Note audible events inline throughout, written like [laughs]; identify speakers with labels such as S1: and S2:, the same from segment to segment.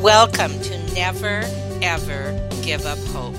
S1: Welcome to Never Ever Give Up Hope.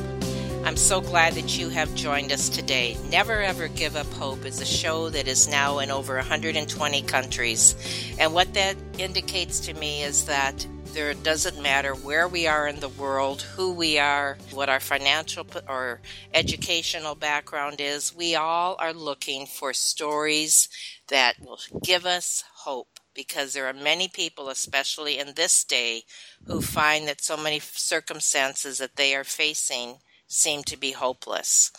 S1: I'm so glad that you have joined us today. Never Ever Give Up Hope is a show that is now in over 120 countries. And what that indicates to me is that there doesn't matter where we are in the world, who we are, what our financial or educational background is, we all are looking for stories that will give us hope because there are many people, especially in this day, who find that so many circumstances that they are facing seem to be hopeless.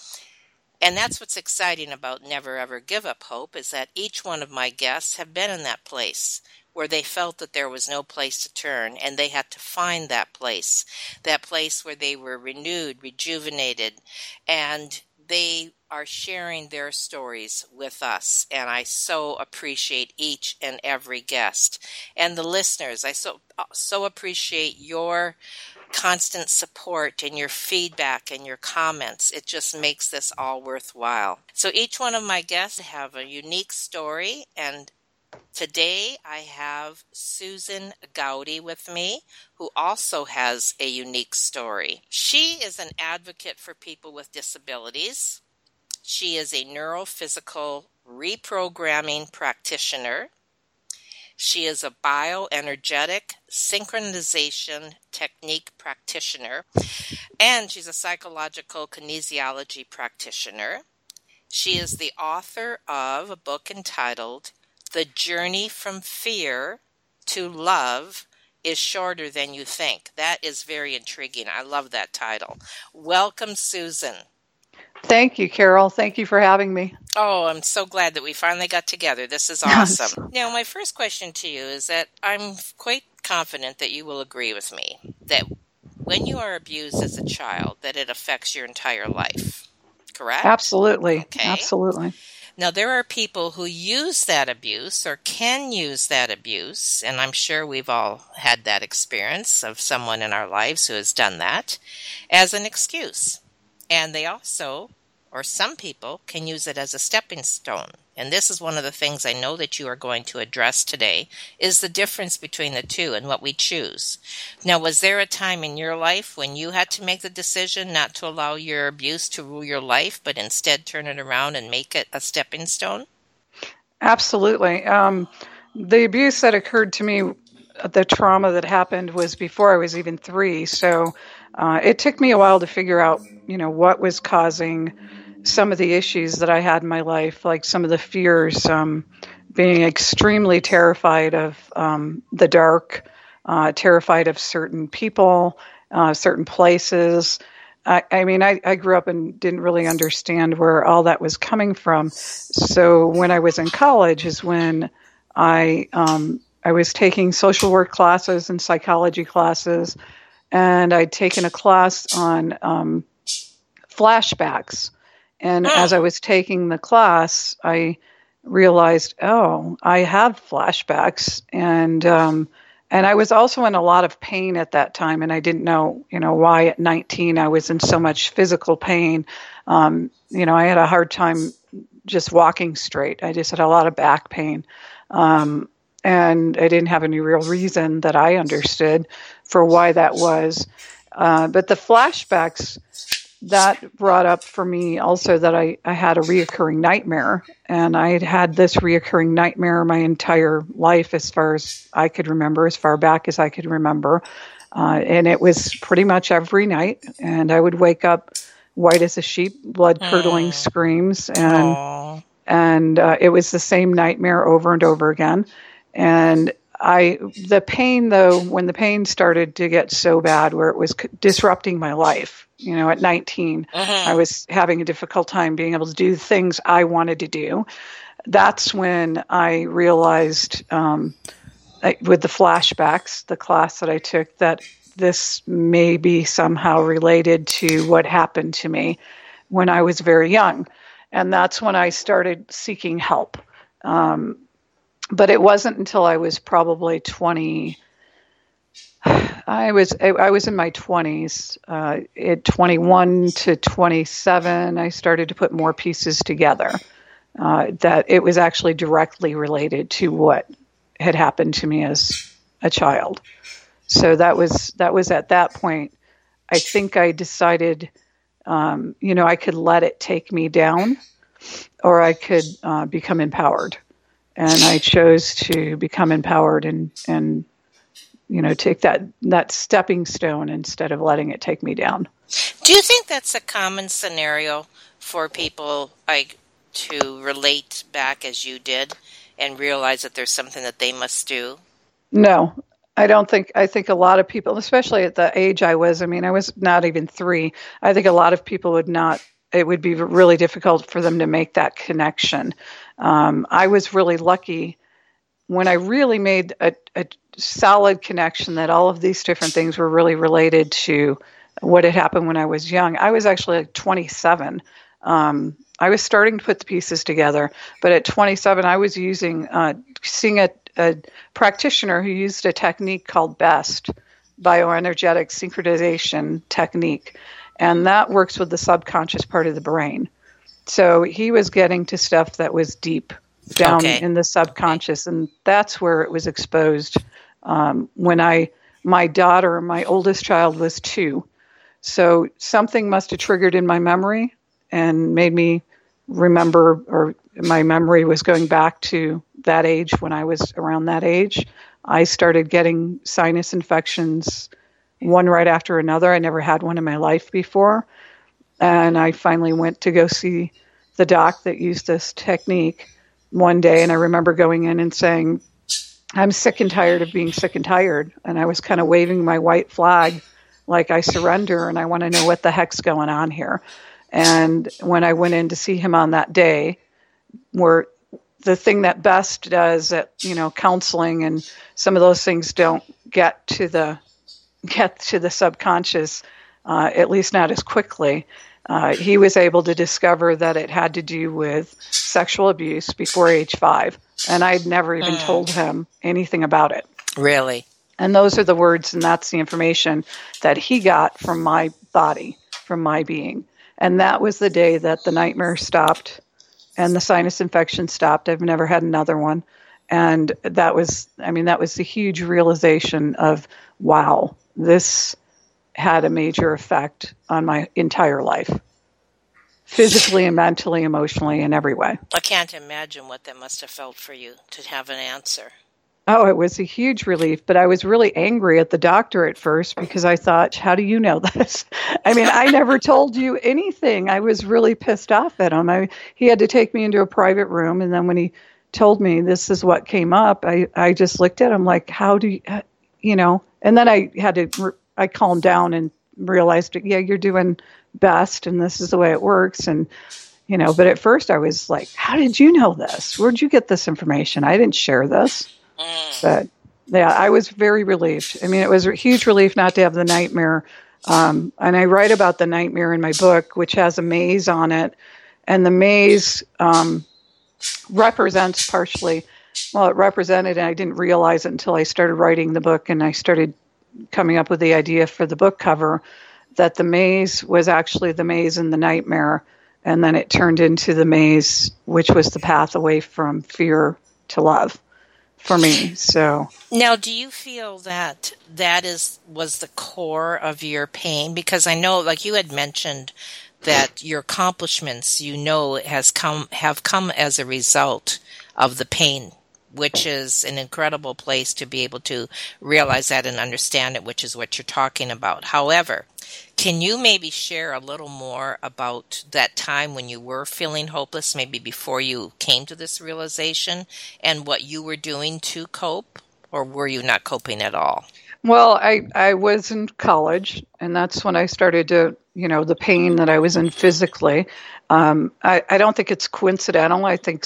S1: And that's what's exciting about Never Ever Give Up Hope is that each one of my guests have been in that place where they felt that there was no place to turn and they had to find that place, that place where they were renewed, rejuvenated, and they are sharing their stories with us, and I so appreciate each and every guest. And the listeners, I so so appreciate your constant support and your feedback and your comments. It just makes this all worthwhile. So each one of my guests have a unique story and Today I have Susan Gowdy with me, who also has a unique story. She is an advocate for people with disabilities. She is a neurophysical reprogramming practitioner. She is a bioenergetic synchronization technique practitioner, and she's a psychological kinesiology practitioner. She is the author of a book entitled The Journey from Fear to Love is Shorter Than You Think. That is very intriguing. I love that title. Welcome, Susan.
S2: Thank you, Carol. Thank you for having me.
S1: Oh, I'm so glad that we finally got together. This is awesome. Now, my first question to you is that I'm quite confident that you will agree with me that when you are abused as a child, that it affects your entire life. Correct?
S2: Absolutely. Okay. Absolutely.
S1: Now, there are people who use that abuse or can use that abuse, and I'm sure we've all had that experience of someone in our lives who has done that as an excuse. And they also, or some people, can use it as a stepping stone. And this is one of the things I know that you are going to address today is the difference between the two and what we choose. Now, was there a time in your life when you had to make the decision not to allow your abuse to rule your life, but instead turn it around and make it a stepping stone?
S2: Absolutely. Um, the abuse that occurred to me, the trauma that happened was before I was even three. So uh, it took me a while to figure out, you know, what was causing some of the issues that I had in my life, like some of the fears, um, being extremely terrified of um, the dark, uh, terrified of certain people, uh, certain places. I, I mean, I, I, grew up and didn't really understand where all that was coming from. So when I was in college, is when I um, I was taking social work classes and psychology classes and I'd taken a class on um, flashbacks. And oh. as I was taking the class, I realized, oh, I have flashbacks, and um, and I was also in a lot of pain at that time, and I didn't know, you know, why at 19 I was in so much physical pain. Um, you know, I had a hard time just walking straight. I just had a lot of back pain. Um, and I didn't have any real reason that I understood for why that was. Uh, but the flashbacks that brought up for me also that I, I had a reoccurring nightmare, and I had had this reoccurring nightmare my entire life, as far as I could remember, as far back as I could remember. Uh, and it was pretty much every night. And I would wake up white as a sheep, blood curdling mm. screams, and Aww. and uh, it was the same nightmare over and over again. And I the pain though, when the pain started to get so bad where it was disrupting my life, you know, at 19, uh-huh. I was having a difficult time being able to do the things I wanted to do. That's when I realized, um, I, with the flashbacks, the class that I took, that this may be somehow related to what happened to me when I was very young. And that's when I started seeking help. Um, but it wasn't until I was probably 20. I was I was in my 20s. Uh, at 21 to 27, I started to put more pieces together. Uh, that it was actually directly related to what had happened to me as a child. So that was that was at that point. I think I decided, um, you know, I could let it take me down, or I could uh, become empowered, and I chose to become empowered and and you know take that that stepping stone instead of letting it take me down.
S1: Do you think that's a common scenario for people like to relate back as you did and realize that there's something that they must do?
S2: No, I don't think, I think a lot of people, especially at the age I was, I mean, I was not even three. I think a lot of people would not, it would be really difficult for them to make that connection. Um, I was really lucky when I really made a, a solid connection that all of these different things were really related to what had happened when I was young. I was actually like 27. Um, I was starting to put the pieces together, but at 27, I was using uh, seeing a, a practitioner who used a technique called BEST, bioenergetic synchronization technique, and that works with the subconscious part of the brain. So he was getting to stuff that was deep down okay. in the subconscious, and that's where it was exposed. Um, when I, my daughter, my oldest child was two, so something must have triggered in my memory and made me remember, or my memory was going back to that age when I was around that age. I started getting sinus infections one right after another. I never had one in my life before. And I finally went to go see the doc that used this technique one day. And I remember going in and saying, I'm sick and tired of being sick and tired. And I was kind of waving my white flag like I surrender and I want to know what the heck's going on here. And when I went in to see him on that day, where the thing that BEST does at you know counseling and some of those things don't get to the get to the subconscious, uh, at least not as quickly. Uh, he was able to discover that it had to do with sexual abuse before age five, and I'd never even mm. told him anything about it.
S1: Really?
S2: And those are the words, and that's the information that he got from my body, from my being. And that was the day that the nightmare stopped and the sinus infection stopped. I've never had another one. And that was, I mean, that was the huge realization of, wow, this had a major effect on my entire life physically and mentally, emotionally, in every way.
S1: I can't imagine what that must have felt for you to have an answer.
S2: Oh, it was a huge relief, but I was really angry at the doctor at first because I thought, how do you know [laughs] this? I mean, I never told you anything. I was really pissed off at him. I, he had to take me into a private room, and then when he told me this is what came up, I, I just looked at him like, how do you, uh, you know? And then I had to, I calmed down and realized, yeah, you're doing BEST, and this is the way it works. And, you know, but at first I was like, how did you know this? Where'd you get this information? I didn't share this. Mm. But yeah, I was very relieved. I mean, it was a huge relief not to have the nightmare. Um, and I write about the nightmare in my book, which has a maze on it. And the maze um, represents partially, well, it represented, and I didn't realize it until I started writing the book and I started coming up with the idea for the book cover that the maze was actually the maze in the nightmare. And then it turned into the maze, which was the path away from fear to love for me. So
S1: now, do you feel that that is was the core of your pain? Because I know, like you had mentioned, that your accomplishments, you know, has come have come as a result of the pain which is an incredible place to be able to realize that and understand it, which is what you're talking about. However, can you maybe share a little more about that time when you were feeling hopeless, maybe before you came to this realization, and what you were doing to cope, or were you not coping at all?
S2: Well, I, I was in college, and that's when I started to, you know, the pain that I was in physically. Um, I, I don't think it's coincidental. I think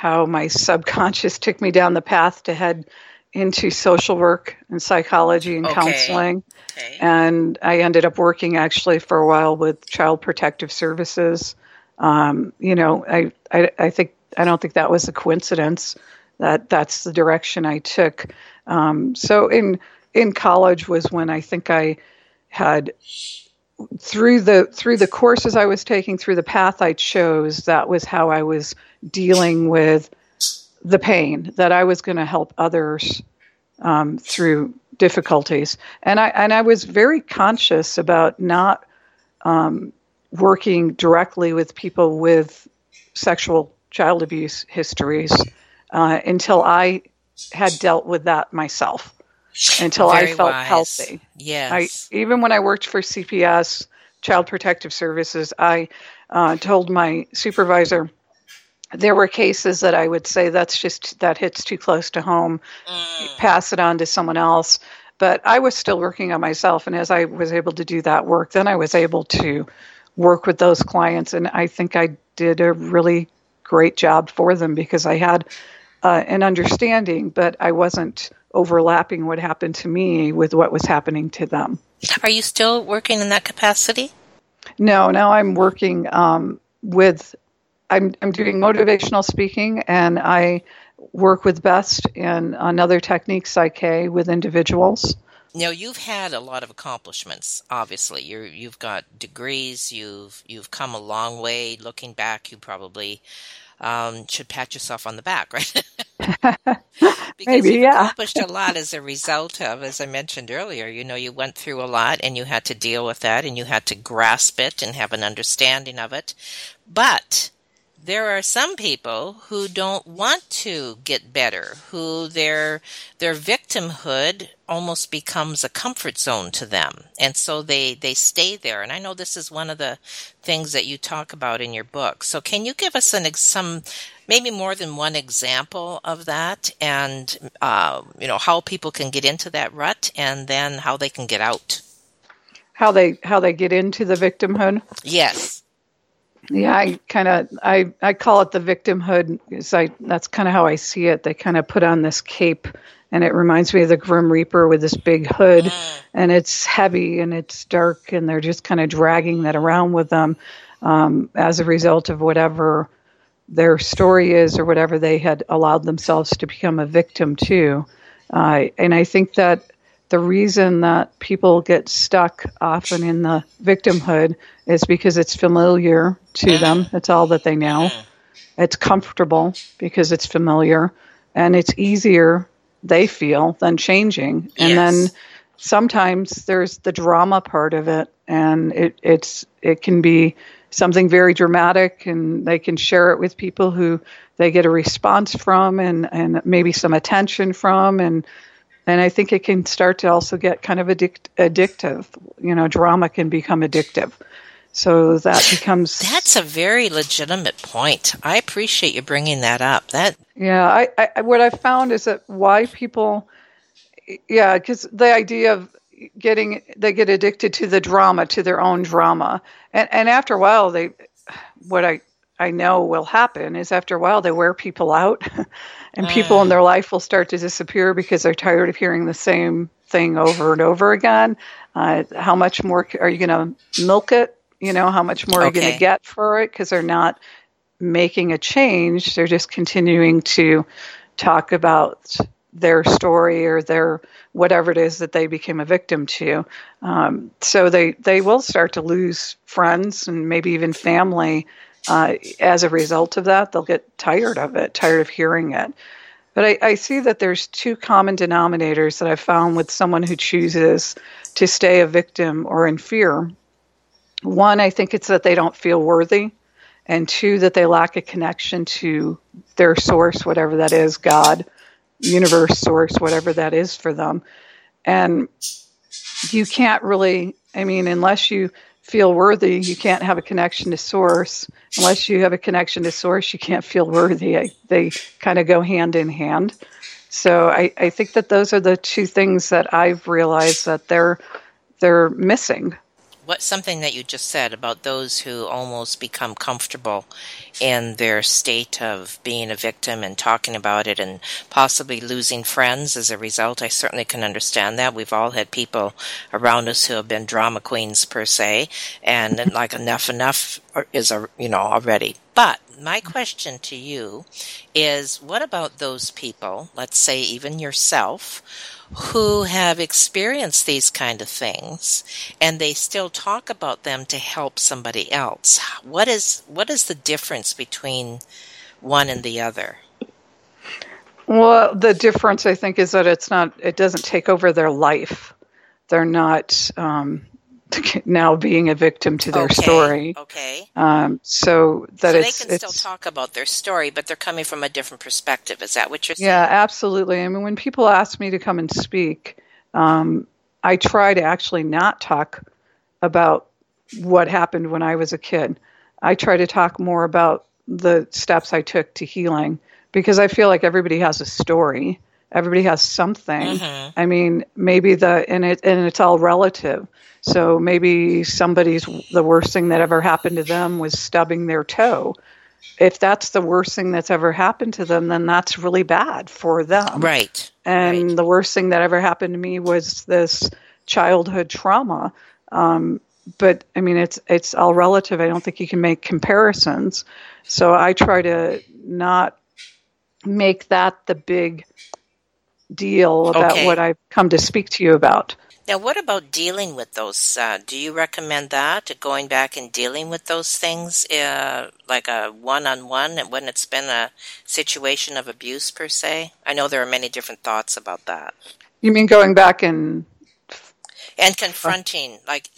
S2: somehow my subconscious took me down the path to head into social work and psychology and
S1: Okay.
S2: counseling.
S1: Okay.
S2: And I ended up working actually for a while with Child Protective Services. Um, you know, I, I, I think I don't think that was a coincidence that that's the direction I took. Um, so in in college was when I think I had through the through the courses I was taking, through the path I chose, that was how I was dealing with the pain. That I was going to help others um, through difficulties, and I and I was very conscious about not um, working directly with people with sexual child abuse histories uh, until I had dealt with that myself. Until
S1: Very
S2: I felt
S1: wise.
S2: healthy.
S1: Yes.
S2: I even when I worked for CPS, Child Protective Services, I uh, told my supervisor there were cases that I would say that's just that hits too close to home,
S1: Mm.
S2: pass it on to someone else. But I was still working on myself, and as I was able to do that work, then I was able to work with those clients, and I think I did a really great job for them because I had uh, an understanding, but I wasn't overlapping what happened to me with what was happening to them.
S1: Are you still working in that capacity?
S2: No, now I'm working um, with, I'm, I'm doing motivational speaking and I work with BEST and another technique, PSYCH-K, with individuals.
S1: Now you've had a lot of accomplishments. Obviously, you're you've got degrees. You've you've come a long way. Looking back, you probably um, should pat yourself on the back, [laughs] right? [laughs] because
S2: Maybe,
S1: you've
S2: yeah.
S1: accomplished a lot as a result of, as I mentioned earlier. You know, you went through a lot, and you had to deal with that, and you had to grasp it and have an understanding of it. But there are some people who don't want to get better, who their their victimhood almost becomes a comfort zone to them, and so they they stay there. And I know this is one of the things that you talk about in your book. So can you give us an ex- some maybe more than one example of that, and uh, you know how people can get into that rut, and then how they can get out?
S2: How they how they get into the victimhood.
S1: Yes.
S2: Yeah, I kind of I I call it the victimhood because I that's kind of how I see it. They kind of put on this cape, and it reminds me of the Grim Reaper with this big hood, and it's heavy and it's dark, and they're just kind of dragging that around with them um, as a result of whatever their story is or whatever they had allowed themselves to become a victim to. Uh, and I think that the reason that people get stuck often in the victimhood is because it's familiar to mm-hmm. them. It's all that they know. Mm-hmm. It's comfortable because it's familiar, and it's easier they feel than changing. And then sometimes there's the drama part of it, and it, it's it can be something very dramatic, and they can share it with people who they get a response from, and and maybe some attention from, and and I think it can start to also get kind of addict, addictive. You know, drama can become addictive. So that becomes
S1: That's a very legitimate point. I appreciate you bringing that up. That
S2: Yeah, I, I what I've found is that why people, yeah, because the idea of getting they get addicted to the drama, to their own drama, and and after a while they, what I I know will happen is after a while they wear people out, [laughs] and people in their life will start to disappear because they're tired of hearing the same thing over and over again. Uh, how much more are you going to milk it? You know, how much more are you going to get for it? Because they're not making a change. They're just continuing to talk about their story or their whatever it is that they became a victim to. Um, so they they will start to lose friends and maybe even family uh, as a result of that. They'll get tired of it, tired of hearing it. But I, I see that there's two common denominators that I've found with someone who chooses to stay a victim or in fear. One, I think it's that they don't feel worthy and two, that they lack a connection to their source, whatever that is God, universe, source, whatever that is for them. And you can't really, I mean, unless you feel worthy, you can't have a connection to source. Unless you have a connection to source, you can't feel worthy. They kind of go hand in hand. So I, I think that those are the two things that I've realized that they're they're missing
S1: what something that you just said about those who almost become comfortable in their state of being a victim and talking about it and possibly losing friends as a result. I certainly can understand that. We've all had people around us who have been drama queens per se, and [laughs] like enough, enough is a you know already. But my question to you is, what about those people? Let's say even yourself who have experienced these kind of things and they still talk about them to help somebody else. What is what is the difference between one and the other?
S2: Well, the difference I think is that it's not it doesn't take over their life. They're not um, [laughs] now being a victim to their
S1: okay,
S2: story.
S1: Okay.
S2: Um, so that
S1: so
S2: it's,
S1: they can still talk about their story, but they're coming from a different perspective. Is that what you're saying?
S2: Yeah, absolutely. I mean, when people ask me to come and speak, um, I try to actually not talk about what happened when I was a kid. I try to talk more about the steps I took to healing because I feel like everybody has a story. Everybody has something.
S1: Mm-hmm.
S2: I mean, maybe the and it and it's all relative. So maybe somebody's the worst thing that ever happened to them was stubbing their toe. If that's the worst thing that's ever happened to them, then that's really bad for them.
S1: Right.
S2: And
S1: right.
S2: the worst thing that ever happened to me was this childhood trauma. Um, but I mean, it's it's all relative. I don't think you can make comparisons. So I try to not make that the big deal about
S1: okay.
S2: what I've come to speak to you about.
S1: Now, what about dealing with those? Uh, do you recommend that, going back and dealing with those things, uh, like a one on one, when it's been a situation of abuse per se? I know there are many different thoughts about that.
S2: You mean going back and.
S1: And confronting, like,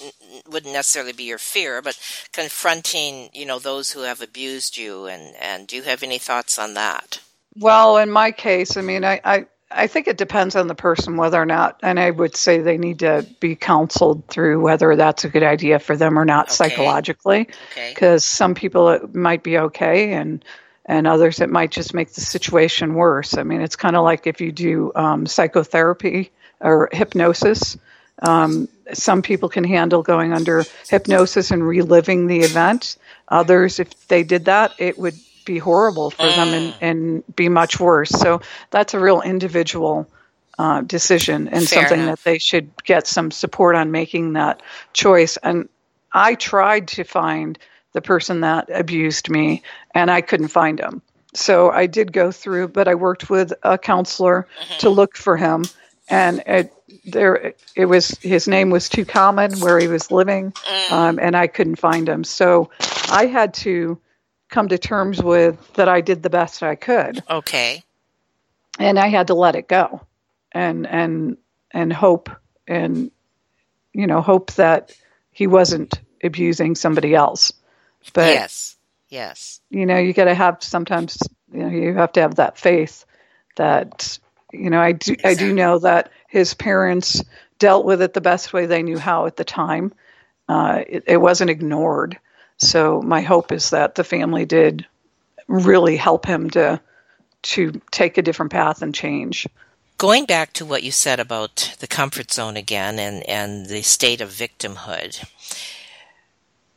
S1: wouldn't necessarily be your fear, but confronting, you know, those who have abused you, and, and do you have any thoughts on that?
S2: Well, in my case, I mean, I, I I think it depends on the person whether or not, and I would say they need to be counseled through whether that's a good idea for them or not
S1: Okay.
S2: psychologically.
S1: Okay.
S2: Because some people it might be okay, and and others it might just make the situation worse. I mean, it's kind of like if you do um, psychotherapy or hypnosis. Um, some people can handle going under hypnosis and reliving the event. Others, if they did that, it would be horrible for them and, and be much worse. So that's a real individual uh, decision and
S1: Fair
S2: something
S1: enough.
S2: that they should get some support on making that choice. And I tried to find the person that abused me, and I couldn't find him. So I did go through, but I worked with a counselor to look for him, and it, there it was. His name was too common where he was living, um, and I couldn't find him. So I had to come to terms with that I did the best I could,
S1: Okay.
S2: and I had to let it go, and and and hope and you know hope that he wasn't abusing somebody else. But
S1: yes. Yes.
S2: you know you got to have sometimes you know you have to have that faith that you know I do I do know that his parents dealt with it the best way they knew how at the time. Uh, it, it wasn't ignored. So my hope is that the family did really help him to to take a different path and change.
S1: Going back to what you said about the comfort zone again and, and the state of victimhood,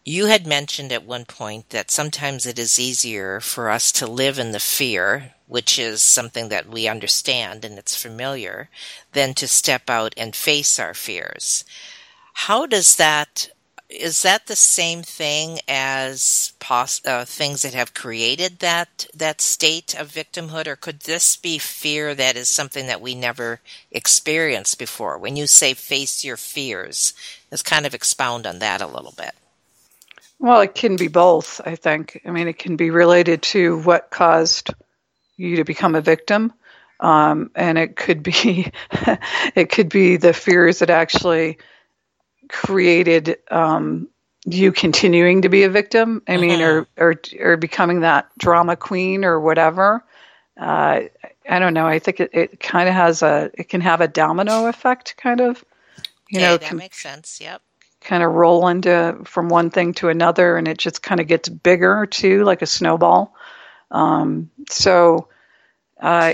S1: you had mentioned at one point that sometimes it is easier for us to live in the fear, which is something that we understand and it's familiar, than to step out and face our fears. How does that is that the same thing as pos- uh, things that have created that that state of victimhood, or could this be fear that is something that we never experienced before? When you say face your fears, let's kind of expound on that a little bit.
S2: Well, it can be both, I think. I mean, it can be related to what caused you to become a victim. Um, and it could be [laughs] it could be the fears that actually created um, you continuing to be a victim. I mean, or, or or becoming that drama queen or whatever. Uh, I don't know. I think it, it kind of has a it can have a domino effect, kind of.
S1: You know, that makes sense. Yep.
S2: Kind of roll into from one thing to another, and it just kind of gets bigger too, like a snowball. Um, so, uh,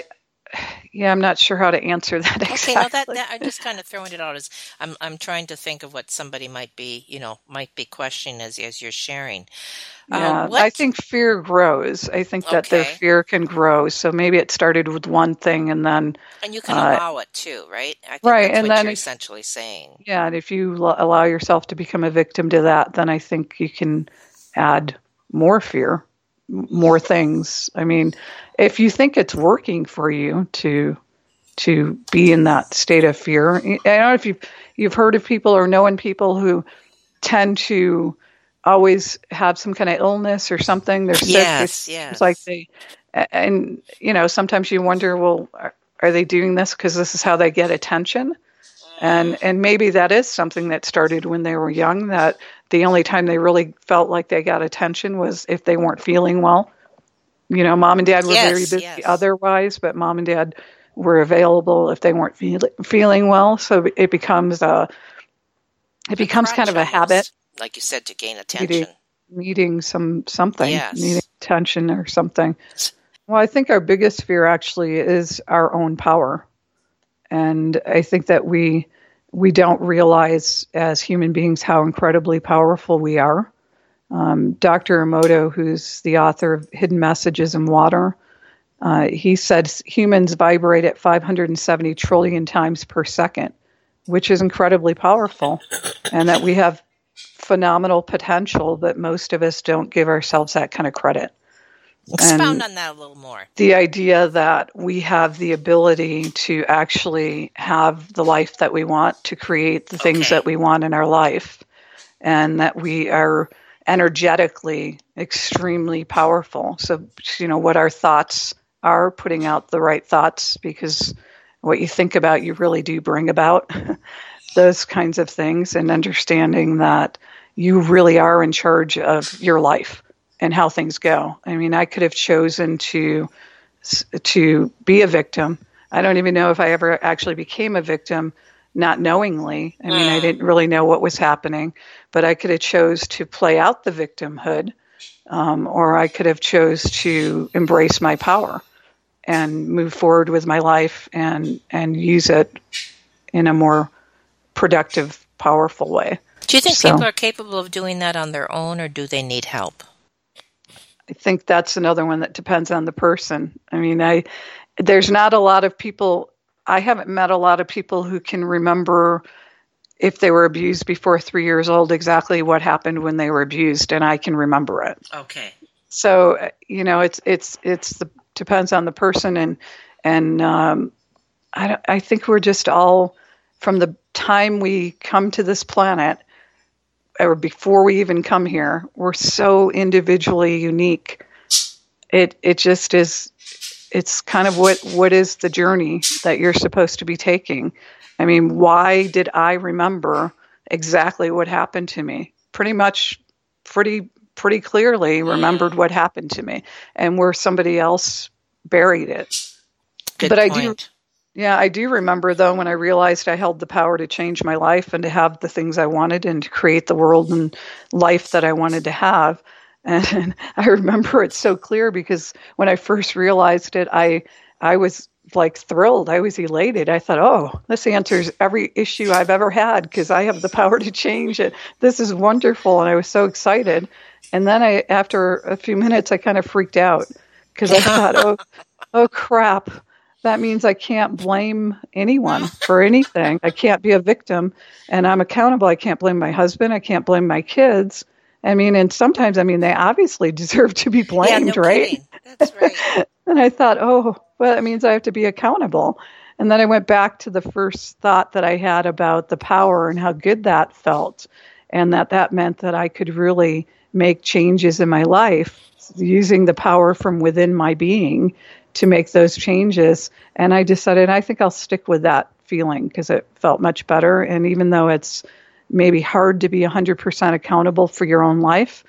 S2: yeah, I'm not sure how to answer that [laughs] exactly.
S1: Okay, no, that, that I'm just kind of throwing it out as I'm I'm trying to think of what somebody might be, you know, might be questioning as as you're sharing.
S2: Yeah, um, I think fear grows. I think that okay. their fear can grow. So maybe it started with one thing, and then
S1: and you can uh, allow it too, right?
S2: right, and then
S1: essentially saying,
S2: yeah, and if you allow yourself to become a victim to that, then I think you can add more fear more things. I mean, if you think it's working for you to to be in that state of fear, I don't know if you've you've heard of people or knowing people who tend to always have some kind of illness or something. They're sick.
S1: Yes,
S2: it's,
S1: yes.
S2: it's like they, and you know, sometimes you wonder, well, are, are they doing this because this is how they get attention? And and maybe that is something that started when they were young. That the only time they really felt like they got attention was if they weren't feeling well. You know, mom and dad were
S1: yes,
S2: very busy
S1: yes.
S2: otherwise, but mom and dad were available if they weren't feel, feeling well. So it becomes a it becomes kind of a habit,
S1: like you said, to gain attention,
S2: needing, some something,
S1: yes.
S2: needing attention or something. Well, I think our biggest fear actually is our own power, and I think that we we don't realize as human beings how incredibly powerful we are. Um, Dr. Emoto, who's the author of Hidden Messages in Water, uh, he said humans vibrate at 570 trillion times per second, which is incredibly powerful, and that we have phenomenal potential that most of us don't give ourselves that kind of credit.
S1: Expound on that a little more.
S2: The idea that we have the ability to actually have the life that we want, to create the things
S1: Okay.
S2: that we want in our life, and that we are energetically extremely powerful. So, you know, what our thoughts are, putting out the right thoughts, because what you think about, you really do bring about [laughs] those kinds of things, and understanding that you really are in charge of your life and how things go. I mean, I could have chosen to to be a victim. I don't even know if I ever actually became a victim, not knowingly. I mean, I didn't really know what was happening, but I could have chose to play out the victimhood, um, or I could have chose to embrace my power and move forward with my life and and use it in a more productive, powerful way.
S1: Do you think
S2: So-
S1: people are capable of doing that on their own, or do they need help?
S2: I think that's another one that depends on the person. I mean, I there's not a lot of people. I haven't met a lot of people who can remember if they were abused before three years old exactly what happened when they were abused, and I can remember it.
S1: Okay.
S2: So you know, it's it's it's the depends on the person, and and um, I don't- I think we're just all from the time we come to this planet or before we even come here, we're so individually unique. It it just is. It's kind of what what is the journey that you're supposed to be taking. I mean, why did I remember exactly what happened to me? Pretty much, pretty pretty clearly remembered what happened to me, and where somebody else buried it.
S1: Good
S2: But I
S1: point.
S2: do- Yeah, I do remember though when I realized I held the power to change my life and to have the things I wanted and to create the world and life that I wanted to have. [laughs] And I remember it so clear because when I first realized it, I I was like thrilled. I was elated. I thought, "Oh, this answers every issue I've ever had because I have the power to change it. This is wonderful." And I was so excited. And then I after a few minutes I kind of freaked out because I [laughs] thought, "Oh, oh crap." That means I can't blame anyone for anything. I can't be a victim and I'm accountable. I can't blame my husband. I can't blame my kids. I mean, and sometimes, I mean, they obviously [laughs] deserve to be
S1: yeah,
S2: blamed,
S1: no
S2: right?
S1: kidding. That's right. [laughs]
S2: And I thought, oh, well, that means I have to be accountable. And then I went back to the first thought that I had about the power and how good that felt, and that that meant that I could really make changes in my life using the power from within my being to make those changes. And I decided I think I'll stick with that feeling because it felt much better. And even though it's maybe hard to be 100% accountable for your own life.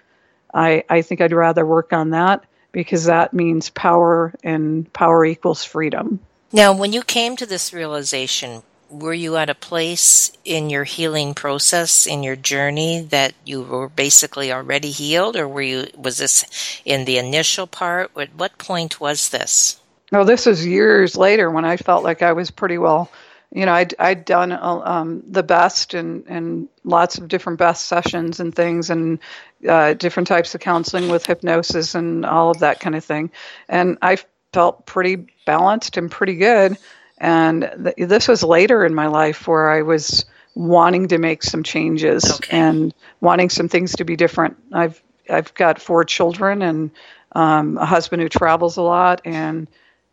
S2: I, I think I'd rather work on that because that means power and power equals freedom.
S1: Now, when you came to this realization, were you at a place in your healing process in your journey that you were basically already healed? Or were you was this in the initial part? At what point was this?
S2: No this was years later when i felt like i was pretty well you know i'd, I'd done uh, um, the best and, and lots of different BEST sessions and things and uh, different types of counseling with hypnosis and all of that kind of thing. And i felt pretty balanced and pretty good and th- this was later in my life where I was wanting to make some changes okay. and wanting some things to be different. I've I've got four children and um, a husband who travels a lot, and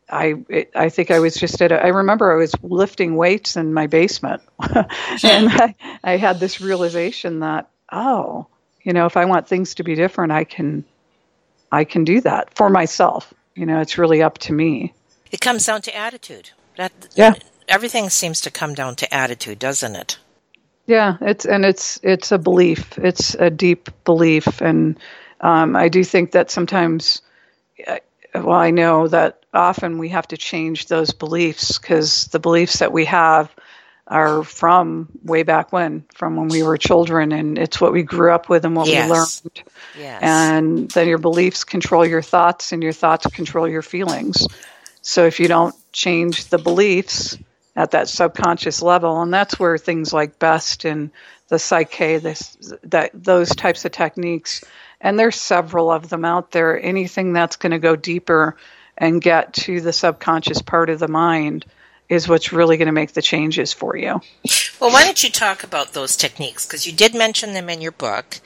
S2: I it, I think I was just at. A, I remember I was lifting weights in my basement, [laughs] and I, I had this realization that oh, you know, if I want things to be different, I can I can do that for myself. You know, it's really up to me.
S1: It comes down to attitude. That
S2: yeah.
S1: Everything seems to come down to attitude, doesn't it?
S2: Yeah, it's and it's it's a belief. It's a deep belief, and um, I do think that sometimes. Uh, well, I know that often we have to change those beliefs because the beliefs that we have are from way back when, from when we were children, and it's what we grew up with and what
S1: yes.
S2: we learned.
S1: Yes.
S2: And then your beliefs control your thoughts, and your thoughts control your feelings. So if you don't change the beliefs at that subconscious level, and that's where things like BEST and the PSYCH-K, this that those types of techniques, and there's several of them out there. Anything that's going to go deeper and get to the subconscious part of the mind is what's really going to make the changes for you.
S1: Well, why don't you talk about those techniques? Because you did mention them in your book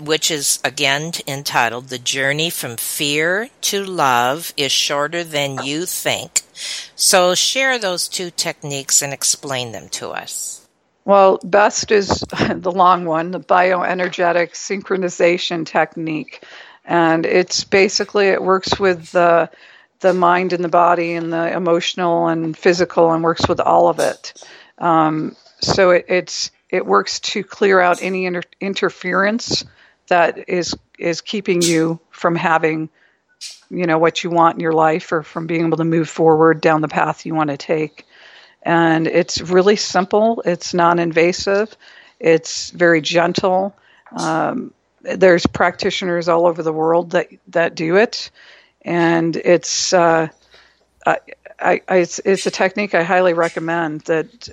S1: which is again entitled The Journey from Fear to Love is Shorter Than You Think. So share those two techniques and explain them to us.
S2: Well, BEST is [laughs] the long one, the bioenergetic synchronization technique. And it's basically, it works with the, the mind and the body and the emotional and physical and works with all of it. Um, so it, it's it works to clear out any inter- interference that is is keeping you from having you know what you want in your life or from being able to move forward down the path you want to take. And it's really simple. It's non-invasive. It's very gentle. Um, there's practitioners all over the world that that do it. And it's uh, I, I, it's, it's a technique I highly recommend that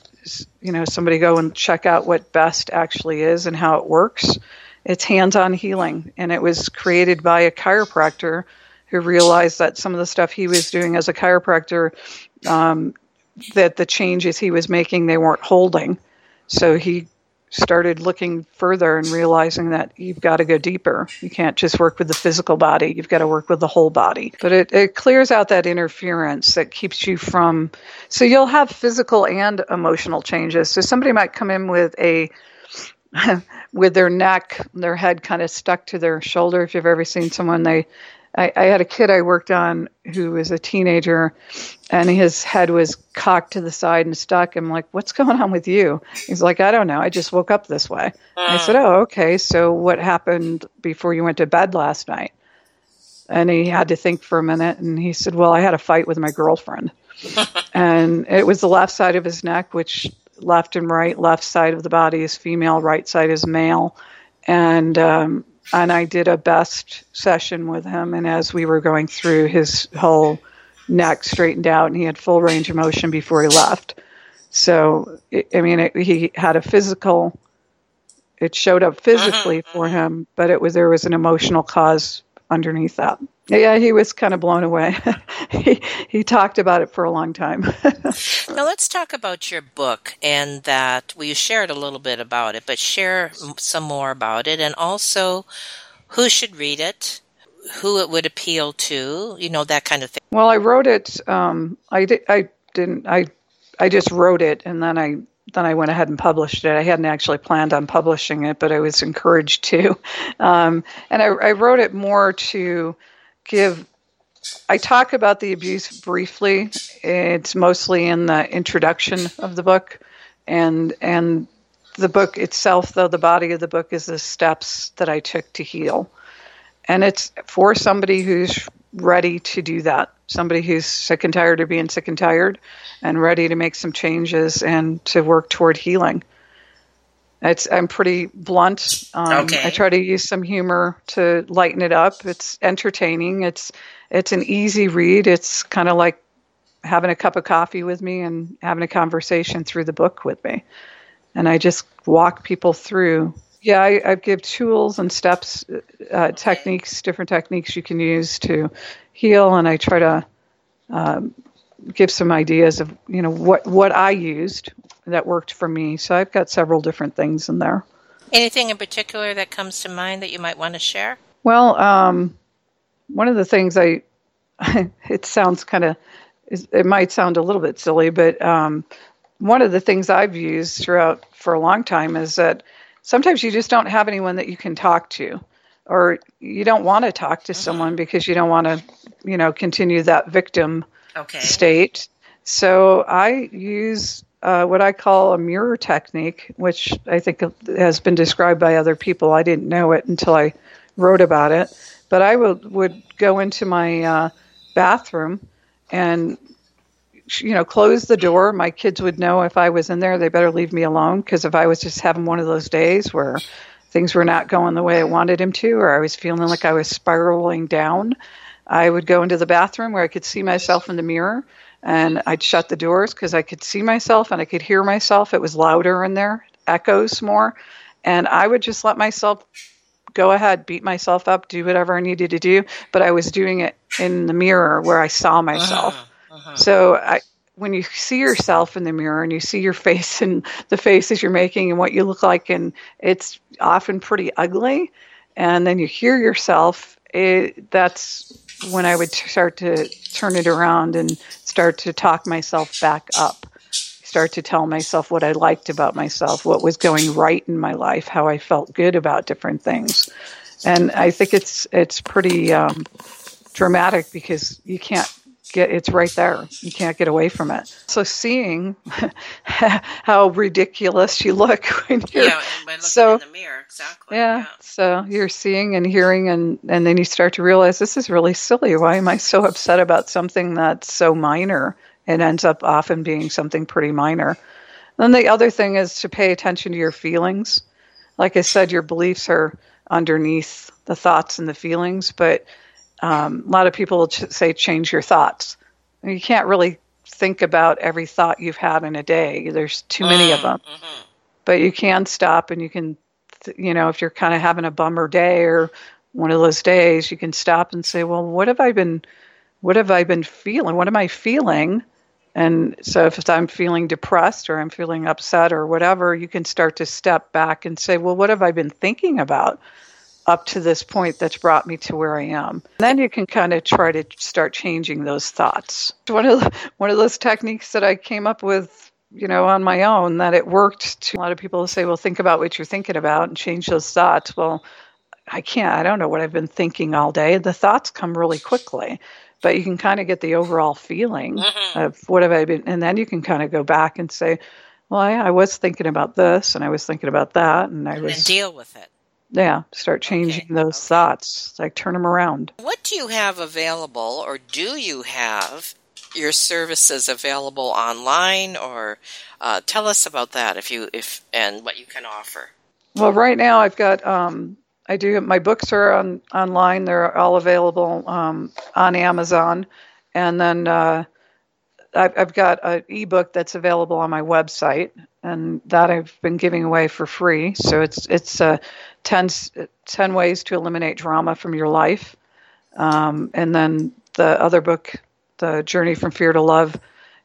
S2: you know somebody go and check out what BEST actually is and how it works. It's hands-on healing, and it was created by a chiropractor who realized that some of the stuff he was doing as a chiropractor, um, that the changes he was making they weren't holding. So he started looking further and realizing that you've got to go deeper. You can't just work with the physical body, you've got to work with the whole body. But it, it clears out that interference that keeps you from. So you'll have physical and emotional changes. So somebody might come in with a [laughs] with their neck, their head kind of stuck to their shoulder. If you've ever seen someone, they I, I, had a kid I worked on who was a teenager, and his head was cocked to the side and stuck. I'm like, "What's going on with you?" He's like, "I don't know. I just woke up this way." I said, "Oh, okay. So what happened before you went to bed last night?" And he had to think for a minute, and he said, "Well, I had a fight with my girlfriend." [laughs] and it was the left side of his neck, which left and right, left side of the body is female, right side is male, and um, and I did a BEST session with him. And as we were going through, his whole neck straightened out, and he had full range of motion before he left. So, I mean, it, he had a physical. It showed up physically uh-huh. for him, but it was there was an emotional cause underneath that. Yeah, he was kind of blown away. [laughs] he he talked about it for a long time. [laughs]
S1: now let's talk about your book and that well you shared a little bit about it, but share some more about it and also who should read it, who it would appeal to, you know that kind of thing.
S2: Well, I wrote it. Um, I did. I didn't. I I just wrote it and then I then I went ahead and published it. I hadn't actually planned on publishing it, but I was encouraged to. [laughs] Um, and I, I, wrote it more to give. I talk about the abuse briefly. It's mostly in the introduction of the book, and and the book itself, though, the body of the book is the steps that I took to heal. And it's for somebody who's ready to do that, somebody who's sick and tired of being sick and tired and ready to make some changes and to work toward healing. It's, I'm pretty blunt. Um,
S1: Okay.
S2: I try to use some humor to lighten it up. It's entertaining. It's it's an easy read. It's kind of like having a cup of coffee with me and having a conversation through the book with me. And I just walk people through. Yeah, I, I give tools and steps, uh, techniques, different techniques you can use to heal, and I try to um, give some ideas of you know what what I used that worked for me. So I've got several different things in there.
S1: Anything in particular that comes to mind that you might want to share?
S2: Well, um, one of the things I, [laughs] it sounds kind of, it might sound a little bit silly, but um, one of the things I've used throughout for a long time is that sometimes you just don't have anyone that you can talk to, or you don't want to talk to someone because you don't want to, you know, continue that victim
S1: Okay.
S2: state. So I use uh, what I call a mirror technique, which I think has been described by other people. I didn't know it until I wrote about it. But I would, would go into my uh, bathroom and you know close the door. My kids would know if I was in there, they better leave me alone because if I was just having one of those days where things were not going the way I wanted them to, or I was feeling like I was spiraling down, I would go into the bathroom where I could see myself in the mirror and I'd shut the doors because I could see myself and I could hear myself. It was louder in there, echoes more. And I would just let myself go ahead, beat myself up, do whatever I needed to do. But I was doing it in the mirror where I saw uh-huh, myself. Uh-huh. So I, when you see yourself in the mirror and you see your [laughs] face and the faces you're making and what you look like, and it's often pretty ugly, and then you hear yourself, it, that's when I would start to turn it around and start to talk myself back up. Start to tell myself what I liked about myself, what was going right in my life, how I felt good about different things, and I think it's it's pretty um, dramatic because you can't get it's right there. You can't get away from it. So seeing [laughs] how ridiculous you look [laughs] when you're
S1: Yeah, and by looking
S2: so
S1: in the mirror, exactly.
S2: yeah, so you're seeing and hearing and and then you start to realize this is really silly. Why am I so upset about something that's so minor? It ends up often being something pretty minor. Then the other thing is to pay attention to your feelings. Like I said, your beliefs are underneath the thoughts and the feelings, but um, a lot of people will ch- say change your thoughts. You can't really think about every thought you've had in a day. There's too many of them. But you can stop and you can, th- you know, if you're kind of having a bummer day or one of those days, you can stop and say, well, what have I been, what have I been feeling? What am I feeling? And so if I'm feeling depressed or I'm feeling upset or whatever, you can start to step back and say, well, what have I been thinking about? Up to this point that's brought me to where I am. And Then you can kind of try to start changing those thoughts. One of the, one of those techniques that I came up with, you know, on my own that it worked. To, a lot of people say, "Well, think about what you're thinking about and change those thoughts." Well, I can't. I don't know what I've been thinking all day. The thoughts come really quickly. But you can kind of get the overall feeling mm-hmm. of what have I been, and then you can kind of go back and say, "Well, I, I was thinking about this, and I was thinking about that, and I
S1: And
S2: was
S1: deal with it.
S2: Yeah, start changing those
S1: okay.
S2: thoughts, like turn them around.
S1: What do you have available, or do you have your services available online, or uh, tell us about that if you if and what you can offer.
S2: Well, right now I've got um, I do my books are on online. They're all available um, on Amazon, and then uh, I've, I've got an ebook that's available on my website, and that I've been giving away for free. So it's it's uh, 10, 10 ways to eliminate drama from your life, um, and then the other book, the Journey from Fear to Love,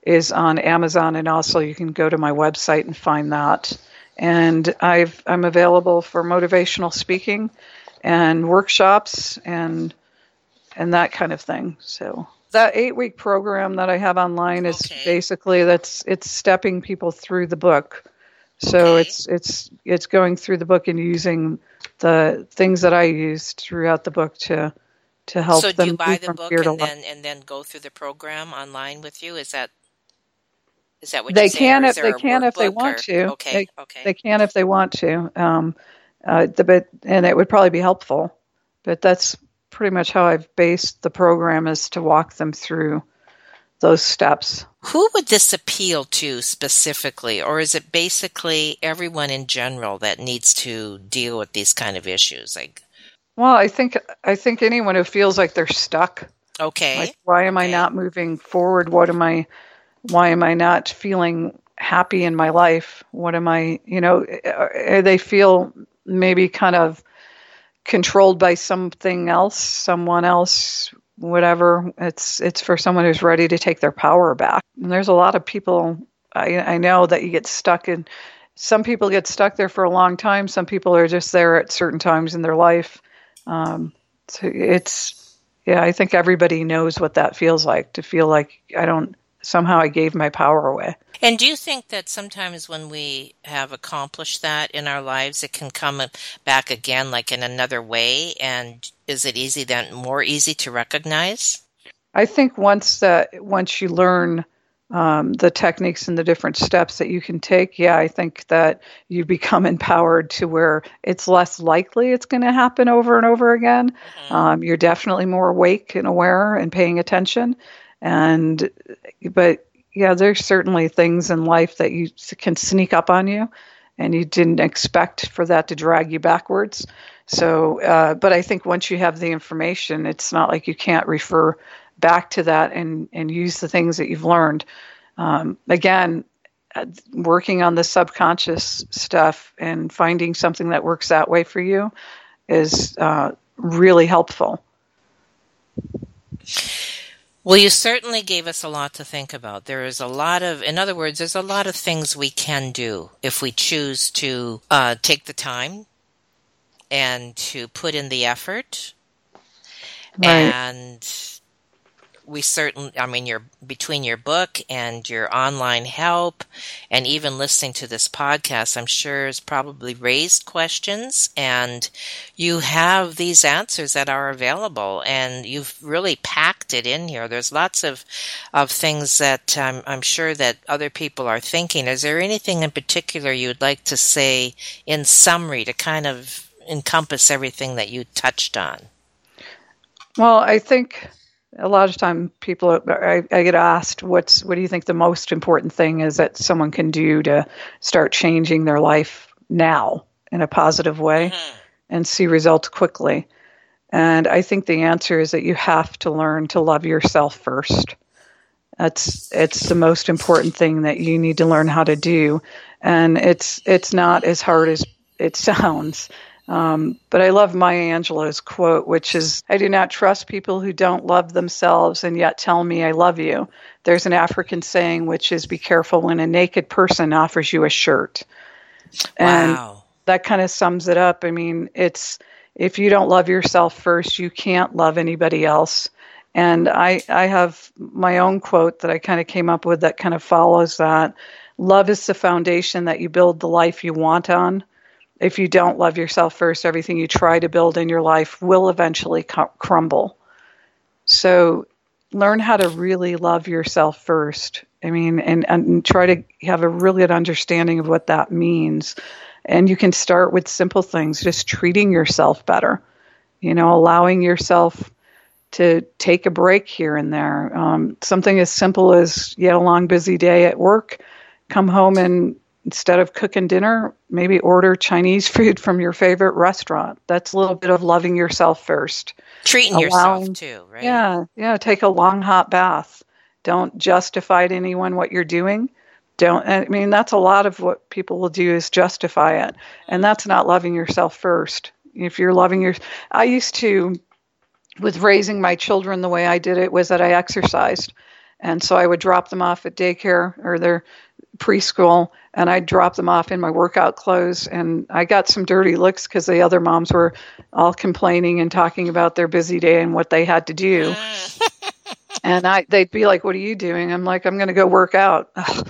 S2: is on Amazon, and also you can go to my website and find that. And I've I'm available for motivational speaking, and workshops and and that kind of thing. So that eight week program that I have online is
S1: Okay.
S2: basically that's it's stepping people through the book. So
S1: Okay.
S2: it's it's it's going through the book and using the things that I used throughout the book to to help
S1: so do
S2: them
S1: you buy the book and then and then go through the program online with you? Is that Is that what
S2: they
S1: you're
S2: can if they can if they want
S1: or-
S2: to.
S1: Okay,
S2: They,
S1: okay.
S2: they can if they want to. Um, uh, the, but and it would probably be helpful. But that's pretty much how I've based the program is to walk them through those steps.
S1: Who would this appeal to specifically, or is it basically everyone in general that needs to deal with these kind of issues? Like,
S2: Well, I think I think anyone who feels like they're stuck,
S1: okay,
S2: like why am I not moving forward? What am I? Why am I not feeling happy in my life? What am I? You know, uh, they feel maybe kind of controlled by something else, someone else, whatever. It's it's for someone who's ready to take their power back. And there's a lot of people I, I know that you get stuck in. Some people get stuck there for a long time. Some people are just there at certain times in their life. Um, so it's yeah. I think everybody knows what that feels like to feel like I don't somehow I gave my power away.
S1: And do you think that sometimes when we have accomplished that in our lives, it can come back again, like in another way? And is it easy then, more easy to recognize?
S2: I think once that once you learn um, the techniques and the different steps that you can take, yeah, I think that you become [laughs] empowered to where it's less likely it's going to happen over and over again. Um, you're definitely more awake and aware and paying attention, and but yeah, there's certainly things in life that you can sneak up on you, and you didn't expect for that to drag you backwards. So, uh, but I think once you have the information, it's not like you can't refer back to that and and use the things that you've learned. Um, again, uh, working on the subconscious stuff and finding something that works that way for you is uh, really helpful.
S1: Well, you certainly gave us a lot to think about. There is a lot of, in other words, there's a lot of things we can do if we choose to uh, take the time and to put in the effort.
S2: Right.
S1: And we certainly, I mean, your between your book and your online help, and even listening to this podcast, I'm sure has probably raised questions, and you have these answers that are available, and you've really packed it in here. There's lots of of things that I'm sure that other people are thinking. Is there anything in particular you'd like to say in summary to kind of encompass everything that you touched on?
S2: Well, I think a lot of time people I, I get asked what's what do you think the most important thing is that someone can do to start changing their life now in a positive way mm-hmm. and see results quickly? And i think the answer is that you have to learn to love yourself first. That's it's the most important thing that you need to learn how to do. And it's it's not as hard as it [laughs] sounds um, but I love Maya Angelou's quote, which is I do not trust people who don't love themselves and yet tell me I love you. There's an African saying, which is be careful when a naked person offers you a shirt. And
S1: wow.
S2: that kind of sums it up. I mean, it's if you don't love yourself first, you can't love anybody else. And I, I have my own quote that I kind of came up with that kind of follows that. Love is the foundation that you build the life you want on if you don't love yourself first, everything you try to build in your life will eventually crumble. So learn how to really love yourself first. I mean, and, and try to have a really good understanding of what that means. And you can start with simple things, just treating yourself better, you know, allowing yourself to take a break here and there. Um, something as simple as you had a long, busy day at work, come home and instead of cooking dinner, maybe order Chinese [laughs] food from your favorite restaurant. That's a little bit of loving yourself first.
S1: Treating yourself too, right?
S2: Yeah, yeah. Take a long hot bath. Don't justify to anyone what you're doing. Don't. I mean, that's a lot of what people will do is justify it, and that's not loving yourself first. If you're loving your, I used to, with raising my children the way I did it was that I exercised, and so I would drop them off at daycare or their preschool and I'd drop them off in my workout clothes. And I got some dirty looks because the other moms were all complaining and talking about their busy day and what they had to do. [laughs] and I, they'd be like, "What are you doing?" I'm like, "I'm going to go work out." [laughs]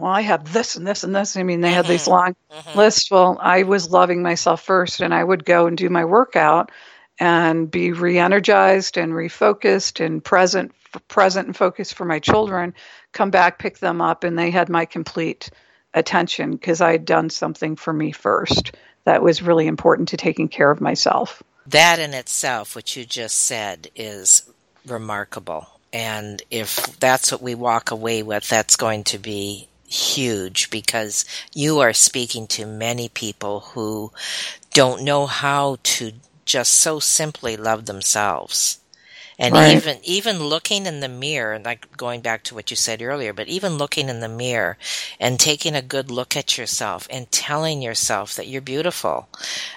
S2: Well, I have this and this and this. I mean, they had these mm-hmm. long mm-hmm. lists. Well, I was loving myself first, and I would go and do my workout. And be re-energized and refocused and present present and focused for my children come back pick them up and they had my complete attention because i had done something for me first that was really important to taking care of myself.
S1: That in itself what you just said is remarkable. And if that's what we walk away with that's going to be huge because you are speaking to many people who don't know how to just so simply love themselves. And right. even even looking in the mirror, like going back to what you said earlier, but even looking in the mirror and taking a good look at yourself and telling yourself that you're beautiful,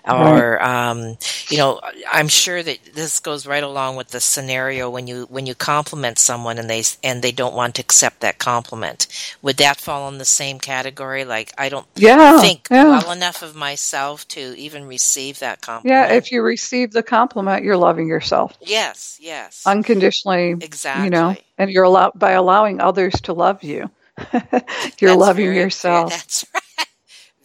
S1: or um, you know, I'm sure that this goes right along with the scenario when you when you compliment someone and they and they don't want to accept that compliment. Would that fall in the same category? Like I don't
S2: yeah,
S1: think
S2: yeah.
S1: well enough of myself to even receive that compliment.
S2: Yeah, if you receive the compliment, you're loving yourself.
S1: Yes, yes
S2: yes. unconditionally.
S1: Exactly.
S2: You know, and you're allowed by allowing others to love you. [laughs] you're
S1: That's
S2: loving
S1: very,
S2: yourself.
S1: That's [laughs] right.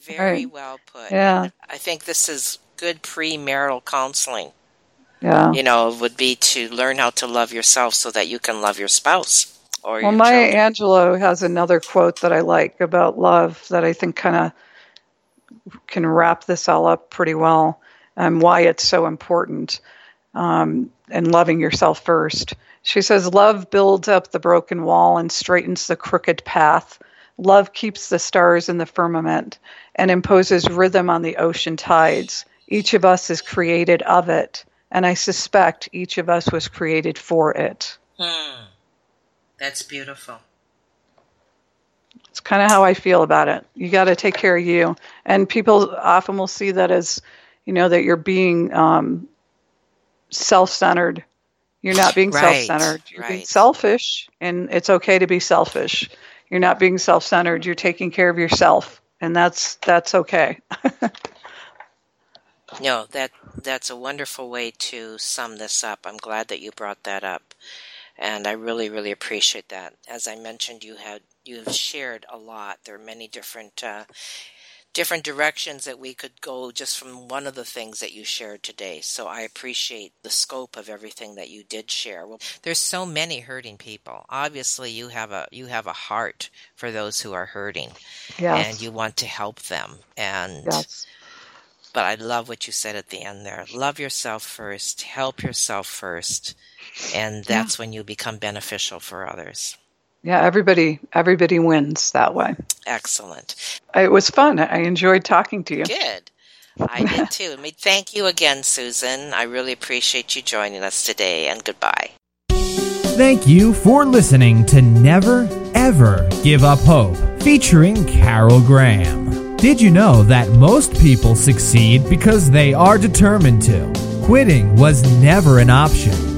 S1: Very
S2: right.
S1: well put.
S2: Yeah.
S1: I think this is good premarital counseling.
S2: Yeah.
S1: You know, would be to learn how to love yourself so that you can love your spouse or
S2: well, Maya
S1: children.
S2: Angelou has another quote that I like about love that I think kind of can wrap this all up pretty well and why it's so important um, and loving yourself first. She says, Love builds up the broken wall and straightens the crooked path. Love keeps the stars in the firmament and imposes rhythm on the ocean tides. Each of us is created of it, and I suspect each of us was created for it.
S1: Hmm. That's beautiful.
S2: It's kind of how I feel about it. You got to take care of you. And people often will see that as, you know, that you're being um, self-centered. You're not being
S1: right,
S2: self-centered. You're
S1: right.
S2: being selfish, and it's okay to be selfish. You're not being self-centered. You're taking care of yourself, and that's that's okay. [laughs]
S1: no, that that's a wonderful way to sum this up. I'm glad that you brought that up, and I really really appreciate that. As I mentioned, you had you've shared a lot. There are many different. Uh, different directions that we could go just from one of the things that you shared today. So I appreciate the scope of everything that you did share. Well, there's so many hurting people. Obviously, you have a you have a heart for those who are hurting,
S2: yes.
S1: and you want to help them. And
S2: yes.
S1: but I love what you said at the end there. Love yourself first. Help yourself first, and that's yeah. when you become beneficial for others
S2: yeah everybody everybody wins that way.
S1: Excellent.
S2: It was fun. I enjoyed talking to you.
S1: Good. I did [laughs] too. I mean, thank you again susan. I really appreciate you joining us today and goodbye.
S3: Thank you for listening to never ever give up hope featuring carol graham. Did you know that most people succeed because they are determined to? Quitting was never an option